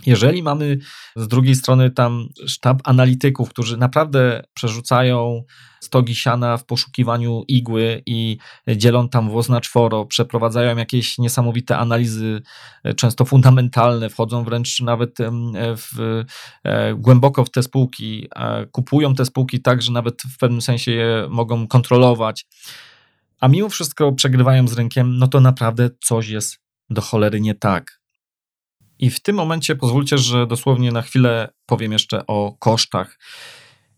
Jeżeli mamy z drugiej strony tam sztab analityków, którzy naprawdę przerzucają stogi siana w poszukiwaniu igły i dzielą tam włos na czworo, przeprowadzają jakieś niesamowite analizy, e, często fundamentalne, wchodzą wręcz nawet w, e, głęboko w te spółki, kupują te spółki tak, że nawet w pewnym sensie je mogą kontrolować, a mimo wszystko przegrywają z rynkiem, no to naprawdę coś jest do cholery nie tak. I w tym momencie pozwólcie, że dosłownie na chwilę powiem jeszcze o kosztach,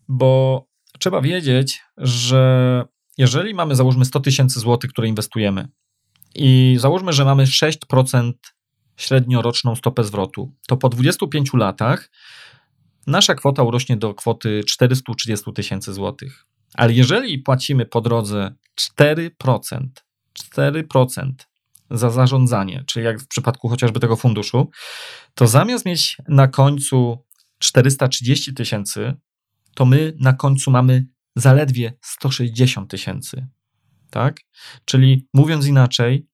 bo trzeba wiedzieć, że jeżeli mamy załóżmy 100 tysięcy złotych, które inwestujemy i załóżmy, że mamy 6% średnioroczną stopę zwrotu, to po 25 latach nasza kwota urośnie do kwoty 430 tysięcy złotych. Ale jeżeli płacimy po drodze 4%, 4% za zarządzanie, czyli jak w przypadku chociażby tego funduszu, to zamiast mieć na końcu 430 tysięcy, to my na końcu mamy zaledwie 160 tysięcy. Tak? Czyli mówiąc inaczej,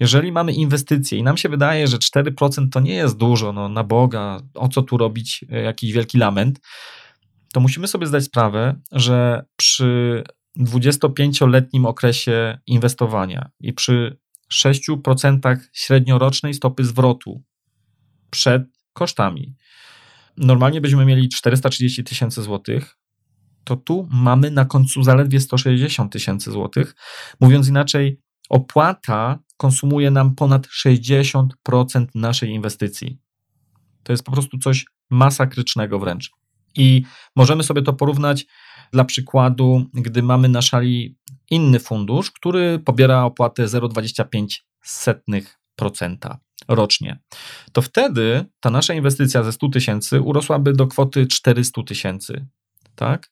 Jeżeli mamy inwestycje i nam się wydaje, że 4% to nie jest dużo, no na Boga, o co tu robić e, jakiś wielki lament, to musimy sobie zdać sprawę, że przy 25-letnim okresie inwestowania i przy 6% średniorocznej stopy zwrotu przed kosztami, normalnie byśmy mieli 430 tysięcy złotych, to tu mamy na końcu zaledwie 160 tysięcy złotych. Mówiąc inaczej, opłata konsumuje nam ponad 60% naszej inwestycji. To jest po prostu coś masakrycznego wręcz. I możemy sobie to porównać dla przykładu, gdy mamy na szali inny fundusz, który pobiera opłatę 0,25% rocznie. To wtedy ta nasza inwestycja ze 100 tysięcy urosłaby do kwoty 400 tysięcy. Tak?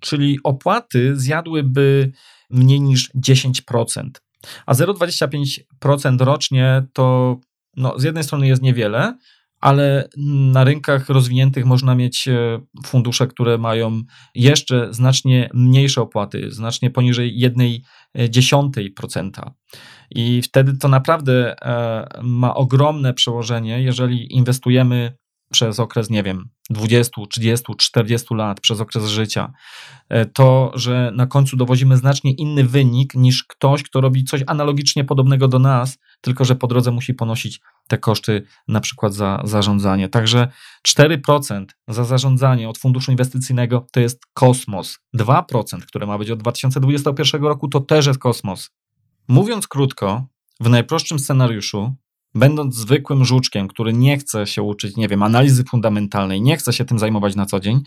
Czyli opłaty zjadłyby mniej niż 10%. A 0,25% rocznie to no, z jednej strony jest niewiele, ale na rynkach rozwiniętych można mieć e, fundusze, które mają jeszcze znacznie mniejsze opłaty, znacznie poniżej jednej e, dziesiątej procenta. I wtedy to naprawdę e, ma ogromne przełożenie, jeżeli inwestujemy przez okres, nie wiem, 20, 30, 40 lat, przez okres życia, e, to, że na końcu dowozimy znacznie inny wynik niż ktoś, kto robi coś analogicznie podobnego do nas, tylko że po drodze musi ponosić te koszty na przykład za zarządzanie. Także 4% za zarządzanie od funduszu inwestycyjnego to jest kosmos. 2%, które ma być od 2021 roku, to też jest kosmos. Mówiąc krótko, w najprostszym scenariuszu będąc zwykłym żuczkiem, który nie chce się uczyć, nie wiem, analizy fundamentalnej, nie chce się tym zajmować na co dzień,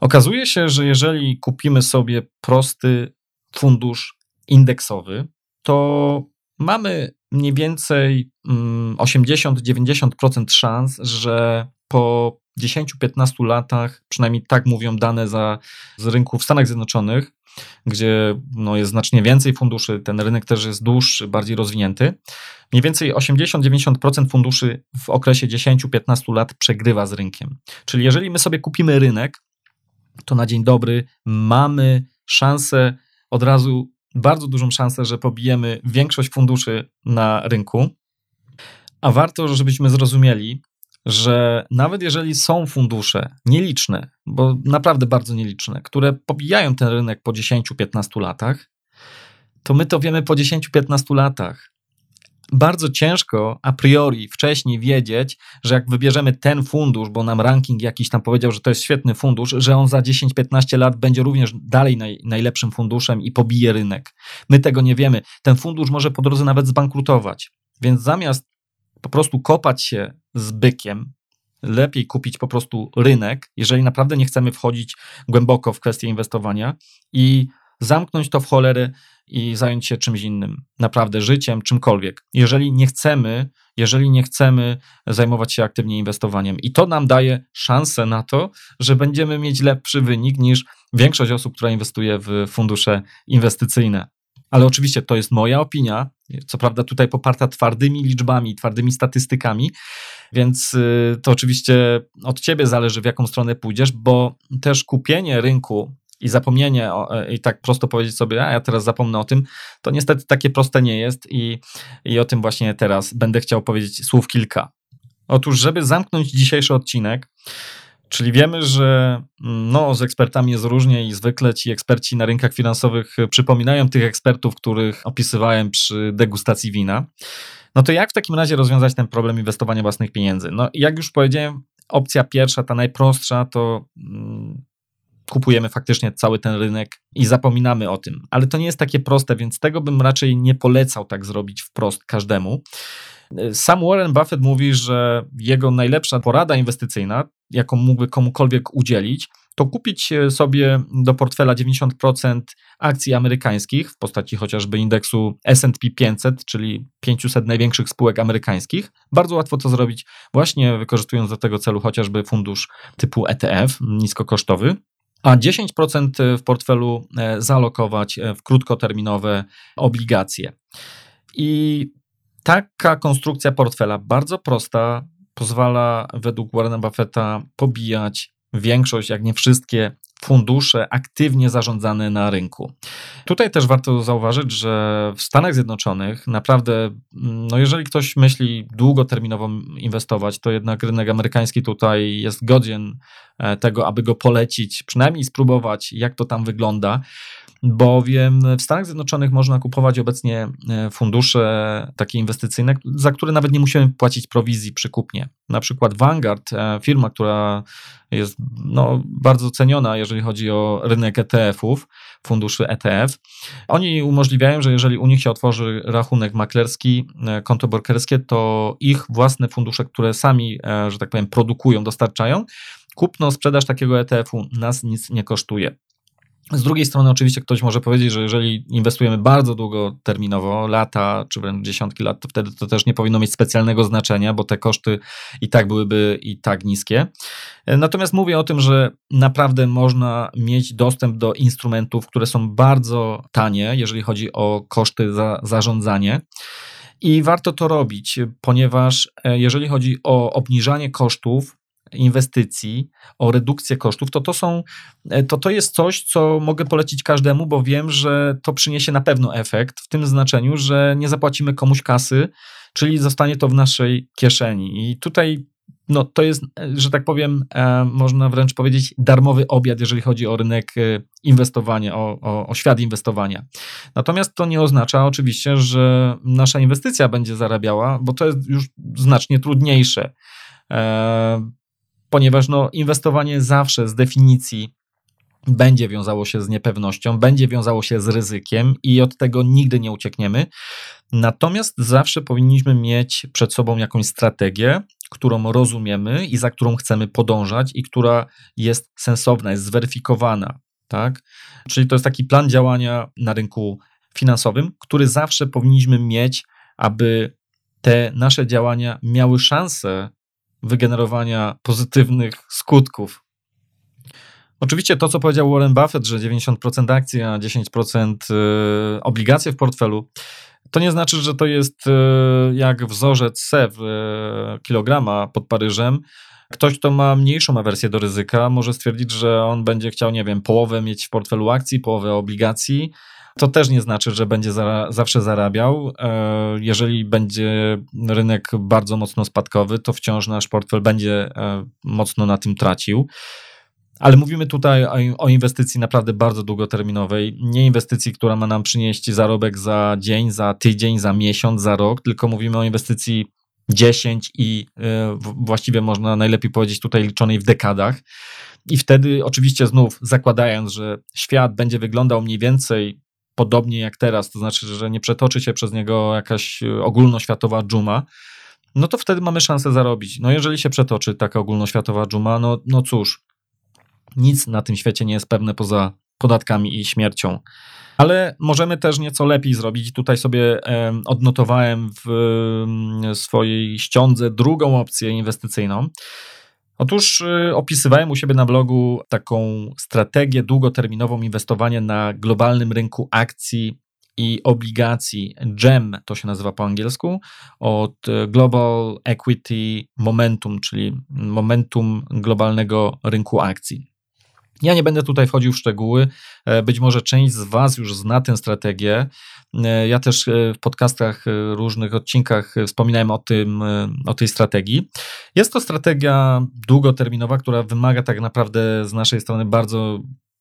okazuje się, że jeżeli kupimy sobie prosty fundusz indeksowy, to mamy mniej więcej 80-90% mm, szans, że po 10-15 latach, przynajmniej tak mówią dane za, z rynku w Stanach Zjednoczonych, gdzie no, jest znacznie więcej funduszy, ten rynek też jest dłuższy, bardziej rozwinięty. Mniej więcej 80-90% funduszy w okresie 10-15 lat przegrywa z rynkiem. Czyli jeżeli my sobie kupimy rynek, to na dzień dobry mamy szansę, od razu bardzo dużą szansę, że pobijemy większość funduszy na rynku. A warto, żebyśmy zrozumieli, że nawet jeżeli są fundusze nieliczne, bo naprawdę bardzo nieliczne, które pobijają ten rynek po 10-15 latach, to my to wiemy po 10-15 latach. Bardzo ciężko a priori wcześniej wiedzieć, że jak wybierzemy ten fundusz, bo nam ranking jakiś tam powiedział, że to jest świetny fundusz, że on za 10-15 lat będzie również dalej naj, najlepszym funduszem i pobije rynek. My tego nie wiemy. Ten fundusz może po drodze nawet zbankrutować. Więc zamiast po prostu kopać się z bykiem, lepiej kupić po prostu rynek, jeżeli naprawdę nie chcemy wchodzić głęboko w kwestię inwestowania i zamknąć to w cholerę i zająć się czymś innym, naprawdę życiem, czymkolwiek. Jeżeli nie chcemy, jeżeli nie chcemy zajmować się aktywnie inwestowaniem i to nam daje szansę na to, że będziemy mieć lepszy wynik niż większość osób, która inwestuje w fundusze inwestycyjne. Ale oczywiście to jest moja opinia, co prawda tutaj poparta twardymi liczbami, twardymi statystykami, więc y, to oczywiście od ciebie zależy, w jaką stronę pójdziesz, bo też kupienie rynku i zapomnienie e, i tak prosto powiedzieć sobie, a ja teraz zapomnę o tym, to niestety takie proste nie jest i, i o tym właśnie teraz będę chciał powiedzieć słów kilka. Otóż, żeby zamknąć dzisiejszy odcinek, Czyli wiemy, że no, z ekspertami jest różnie i zwykle ci eksperci na rynkach finansowych przypominają tych ekspertów, których opisywałem przy degustacji wina. No to jak w takim razie rozwiązać ten problem inwestowania własnych pieniędzy? No, jak już powiedziałem, opcja pierwsza, ta najprostsza, to mm, kupujemy faktycznie cały ten rynek i zapominamy o tym. Ale to nie jest takie proste, więc tego bym raczej nie polecał tak zrobić wprost każdemu. Sam Warren Buffett mówi, że jego najlepsza porada inwestycyjna, jaką mógłby komukolwiek udzielić, to kupić sobie do portfela 90% akcji amerykańskich w postaci chociażby indeksu SP 500, czyli 500 największych spółek amerykańskich. Bardzo łatwo to zrobić, właśnie wykorzystując do tego celu chociażby fundusz typu ETF, niskokosztowy a 10% w portfelu e, zalokować e, w krótkoterminowe obligacje. I taka konstrukcja portfela, bardzo prosta, pozwala według Warrena Buffetta pobijać większość, jak nie wszystkie fundusze aktywnie zarządzane na rynku. Tutaj też warto zauważyć, że w Stanach Zjednoczonych naprawdę, no jeżeli ktoś myśli długoterminowo inwestować, to jednak rynek amerykański tutaj jest godzien e, tego, aby go polecić, przynajmniej spróbować, jak to tam wygląda bowiem w Stanach Zjednoczonych można kupować obecnie e, fundusze takie inwestycyjne, za które nawet nie musimy płacić prowizji przy kupnie. Na przykład Vanguard, e, firma, która jest no, bardzo ceniona, jeżeli chodzi o rynek ETF-ów, funduszy ETF. Oni umożliwiają, że jeżeli u nich się otworzy rachunek maklerski, e, konto brokerskie, to ich własne fundusze, które sami, że tak powiem, produkują, dostarczają, kupno, sprzedaż takiego ETF-u nas nic nie kosztuje. Z drugiej strony, oczywiście, ktoś może powiedzieć, że jeżeli inwestujemy bardzo długoterminowo, lata czy wręcz dziesiątki lat, to wtedy to też nie powinno mieć specjalnego znaczenia, bo te koszty i tak byłyby i tak niskie. Natomiast mówię o tym, że naprawdę można mieć dostęp do instrumentów, które są bardzo tanie, jeżeli chodzi o koszty za zarządzanie. I warto to robić, ponieważ e, jeżeli chodzi o obniżanie kosztów, inwestycji, o redukcję kosztów, to to, są, e, to to jest coś, co mogę polecić każdemu, bo wiem, że to przyniesie na pewno efekt w tym znaczeniu, że nie zapłacimy komuś kasy, czyli zostanie to w naszej kieszeni. I tutaj no, to jest, e, że tak powiem, e, można wręcz powiedzieć darmowy obiad, jeżeli chodzi o rynek inwestowania, o, o, o świat inwestowania. Natomiast to nie oznacza oczywiście, że nasza inwestycja będzie zarabiała, bo to jest już znacznie trudniejsze ponieważ no, inwestowanie zawsze z definicji będzie wiązało się z niepewnością, będzie wiązało się z ryzykiem i od tego nigdy nie uciekniemy. Natomiast zawsze powinniśmy mieć przed sobą jakąś strategię, którą rozumiemy i za którą chcemy podążać i która jest sensowna, jest zweryfikowana. Tak? Czyli to jest taki plan działania na rynku finansowym, który zawsze powinniśmy mieć, aby te nasze działania miały szansę wygenerowania pozytywnych skutków. Oczywiście to, co powiedział Warren Buffett, że 90% akcji, a 10% y, obligacje w portfelu, to nie znaczy, że to jest y, jak wzorzec SEW y, kilograma pod Paryżem. Ktoś, kto ma mniejszą awersję do ryzyka, może stwierdzić, że on będzie chciał, nie wiem, połowę mieć w portfelu akcji, połowę obligacji, to też nie znaczy, że będzie za, zawsze zarabiał. E, jeżeli będzie rynek bardzo mocno spadkowy, to wciąż nasz portfel będzie e, mocno na tym tracił. Ale mówimy tutaj o inwestycji naprawdę bardzo długoterminowej, nie inwestycji, która ma nam przynieść zarobek za dzień, za tydzień, za miesiąc, za rok, tylko mówimy o inwestycji 10 i e, właściwie można najlepiej powiedzieć tutaj liczonej w dekadach. I wtedy, oczywiście, znów zakładając, że świat będzie wyglądał mniej więcej podobnie jak teraz, to znaczy, że nie przetoczy się przez niego jakaś e, ogólnoświatowa dżuma, no to wtedy mamy szansę zarobić. No jeżeli się przetoczy taka ogólnoświatowa dżuma, no, no cóż, nic na tym świecie nie jest pewne poza podatkami i śmiercią. Ale możemy też nieco lepiej zrobić. Tutaj sobie odnotowałem w swojej ściądze drugą opcję inwestycyjną. Otóż y, opisywałem u siebie na blogu taką strategię długoterminową inwestowania na globalnym rynku akcji i obligacji GEM, to się nazywa po angielsku, od y, Global Equity Momentum, czyli momentum globalnego rynku akcji. Ja nie będę tutaj wchodził w szczegóły. E, być może część z Was już zna tę strategię. E, ja też e, w podcastach, różnych odcinkach wspominałem o, tym, o tej strategii. Jest to strategia długoterminowa, która wymaga tak naprawdę z naszej strony bardzo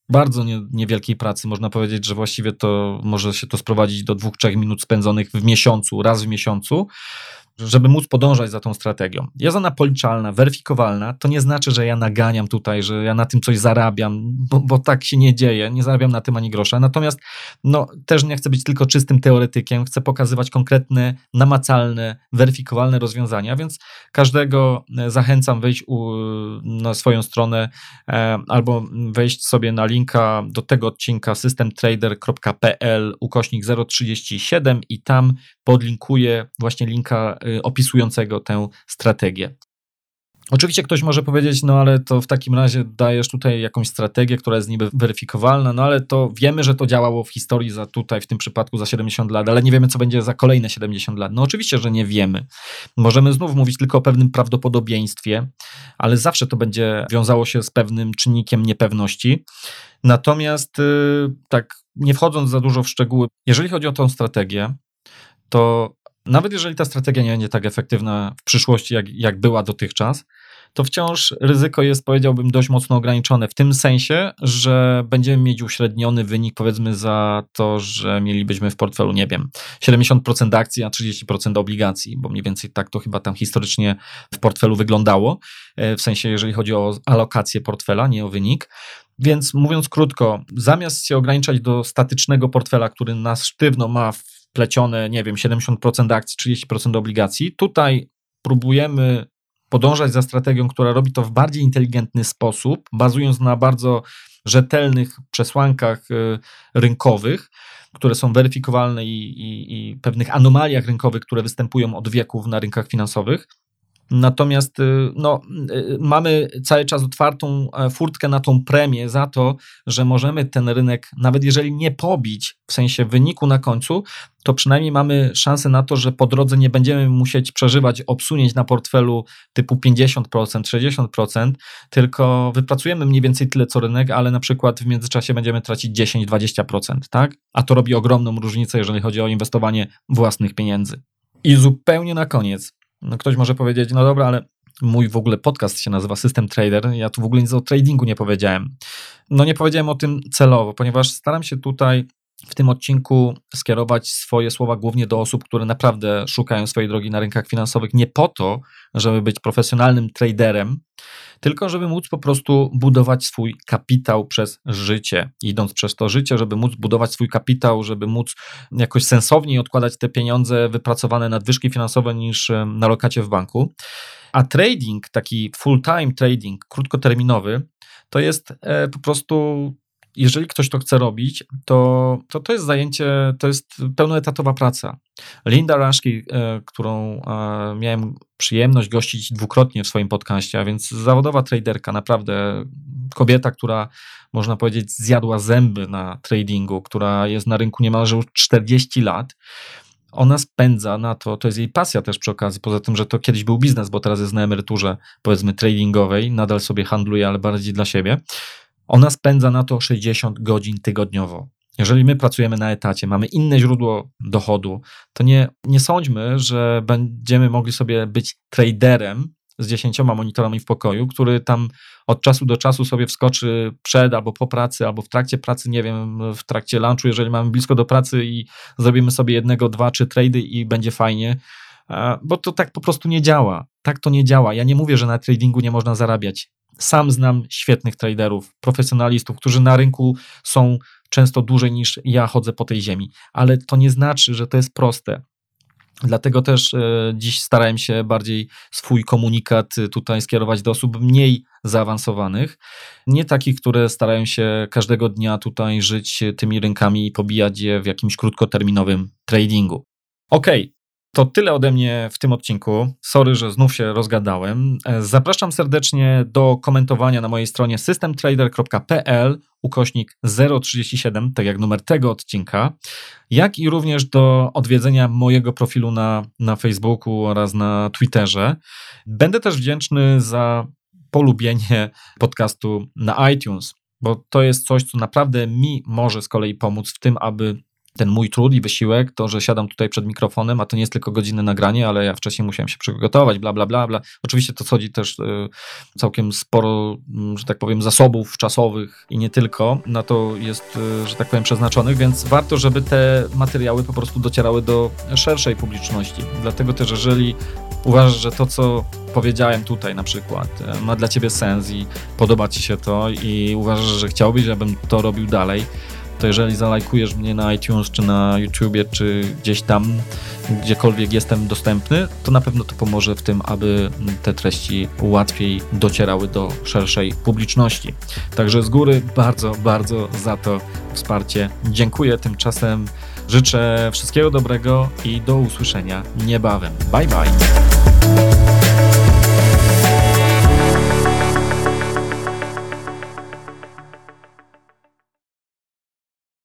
bardzo nie, niewielkiej pracy. Można powiedzieć, że właściwie to może się to sprowadzić do dwóch, trzech minut spędzonych w miesiącu, raz w miesiącu żeby móc podążać za tą strategią. Ona policzalna, weryfikowalna. To nie znaczy, że ja naganiam tutaj, że ja na tym coś zarabiam, bo, bo tak się nie dzieje. Nie zarabiam na tym ani grosza. Natomiast no, też nie chcę być tylko czystym teoretykiem. Chcę pokazywać konkretne, namacalne, weryfikowalne rozwiązania, więc każdego e, zachęcam wejść u, na swoją stronę e, albo wejść sobie na linka do tego odcinka systemtrader.pl ukośnik 037 i tam podlinkuję właśnie linka y, opisującego tę strategię. Oczywiście ktoś może powiedzieć, no ale to w takim razie dajesz tutaj jakąś strategię, która jest niby weryfikowalna, no ale to wiemy, że to działało w historii za tutaj, w tym przypadku za 70 lat, ale nie wiemy, co będzie za kolejne 70 lat. No oczywiście, że nie wiemy. Możemy znów mówić tylko o pewnym prawdopodobieństwie, ale zawsze to będzie wiązało się z pewnym czynnikiem niepewności. Natomiast yy, tak, nie wchodząc za dużo w szczegóły, jeżeli chodzi o tą strategię, to nawet jeżeli ta strategia nie będzie tak efektywna w przyszłości, jak, jak była dotychczas, to wciąż ryzyko jest, powiedziałbym, dość mocno ograniczone w tym sensie, że będziemy mieć uśredniony wynik, powiedzmy, za to, że mielibyśmy w portfelu, nie wiem, 70% akcji, a 30% obligacji, bo mniej więcej tak to chyba tam historycznie w portfelu wyglądało, e, w sensie, jeżeli chodzi o alokację portfela, nie o wynik. Więc mówiąc krótko, zamiast się ograniczać do statycznego portfela, który nas sztywno ma wplecione, nie wiem, 70% akcji, 30% obligacji, tutaj próbujemy podążać za strategią, która robi to w bardziej inteligentny sposób, bazując na bardzo rzetelnych przesłankach y, rynkowych, które są weryfikowalne i, i, i pewnych anomaliach rynkowych, które występują od wieków na rynkach finansowych. Natomiast y, no, y, mamy cały czas otwartą e, furtkę na tą premię za to, że możemy ten rynek, nawet jeżeli nie pobić w sensie wyniku na końcu, to przynajmniej mamy szansę na to, że po drodze nie będziemy musieć przeżywać obsunięć na portfelu typu 50%, 60%, tylko wypracujemy mniej więcej tyle co rynek, ale na przykład w międzyczasie będziemy tracić 10-20%, tak? A to robi ogromną różnicę, jeżeli chodzi o inwestowanie własnych pieniędzy. I zupełnie na koniec, no ktoś może powiedzieć, no dobra, ale mój w ogóle podcast się nazywa System Trader. Ja tu w ogóle nic o tradingu nie powiedziałem. No nie powiedziałem o tym celowo, ponieważ staram się tutaj w tym odcinku skierować swoje słowa głównie do osób, które naprawdę szukają swojej drogi na rynkach finansowych, nie po to, żeby być profesjonalnym traderem, tylko żeby móc po prostu budować swój kapitał przez życie. Idąc przez to życie, żeby móc budować swój kapitał, żeby móc jakoś sensowniej odkładać te pieniądze wypracowane nadwyżki finansowe niż na lokacie w banku. A trading, taki full-time trading, krótkoterminowy, to jest e, po prostu jeżeli ktoś to chce robić, to, to to jest zajęcie, to jest pełnoetatowa praca. Linda Rashki, e, którą e, miałem przyjemność gościć dwukrotnie w swoim podcaście, a więc zawodowa traderka, naprawdę kobieta, która można powiedzieć zjadła zęby na tradingu, która jest na rynku niemalże już 40 lat ona spędza na to, to jest jej pasja też przy okazji, poza tym, że to kiedyś był biznes, bo teraz jest na emeryturze, powiedzmy, tradingowej, nadal sobie handluje, ale bardziej dla siebie. Ona spędza na to 60 godzin tygodniowo. Jeżeli my pracujemy na etacie, mamy inne źródło dochodu, to nie, nie sądźmy, że będziemy mogli sobie być traderem z dziesięcioma monitorami w pokoju, który tam od czasu do czasu sobie wskoczy przed albo po pracy, albo w trakcie pracy, nie wiem, w trakcie lunchu, jeżeli mamy blisko do pracy i zrobimy sobie jednego, dwa, trzy trady i będzie fajnie, bo to tak po prostu nie działa. Tak to nie działa. Ja nie mówię, że na tradingu nie można zarabiać. Sam znam świetnych traderów, profesjonalistów, którzy na rynku są często dłużej niż ja chodzę po tej ziemi, ale to nie znaczy, że to jest proste. Dlatego też e, dziś starałem się bardziej swój komunikat tutaj skierować do osób mniej zaawansowanych, nie takich, które starają się każdego dnia tutaj żyć tymi rynkami i pobijać je w jakimś krótkoterminowym tradingu. Ok, to tyle ode mnie w tym odcinku. Sorry, że znów się rozgadałem. E, zapraszam serdecznie do komentowania na mojej stronie systemtrader.pl ukośnik 037, tak jak numer tego odcinka, jak i również do odwiedzenia mojego profilu na, na Facebooku oraz na Twitterze. Będę też wdzięczny za polubienie podcastu na iTunes, bo to jest coś, co naprawdę mi może z kolei pomóc w tym, aby ten mój trud i wysiłek, to, że siadam tutaj przed mikrofonem, a to nie jest tylko godzinne nagranie, ale ja wcześniej musiałem się przygotować, bla, bla, bla, bla. Oczywiście to chodzi też y, całkiem sporo, mm, że tak powiem, zasobów czasowych i nie tylko na to jest, y, że tak powiem, przeznaczonych, więc warto, żeby te materiały po prostu docierały do szerszej publiczności. Dlatego też, jeżeli uważasz, że to, co powiedziałem tutaj na przykład, y, ma dla ciebie sens i podoba ci się to i uważasz, że chciałbyś, żebym to robił dalej, to jeżeli zalajkujesz mnie na iTunes, czy na YouTubie, czy gdzieś tam, gdziekolwiek jestem dostępny, to na pewno to pomoże w tym, aby te treści łatwiej docierały do szerszej publiczności. Także z góry bardzo, bardzo za to wsparcie dziękuję. Tymczasem życzę wszystkiego dobrego i do usłyszenia niebawem. Bye bye.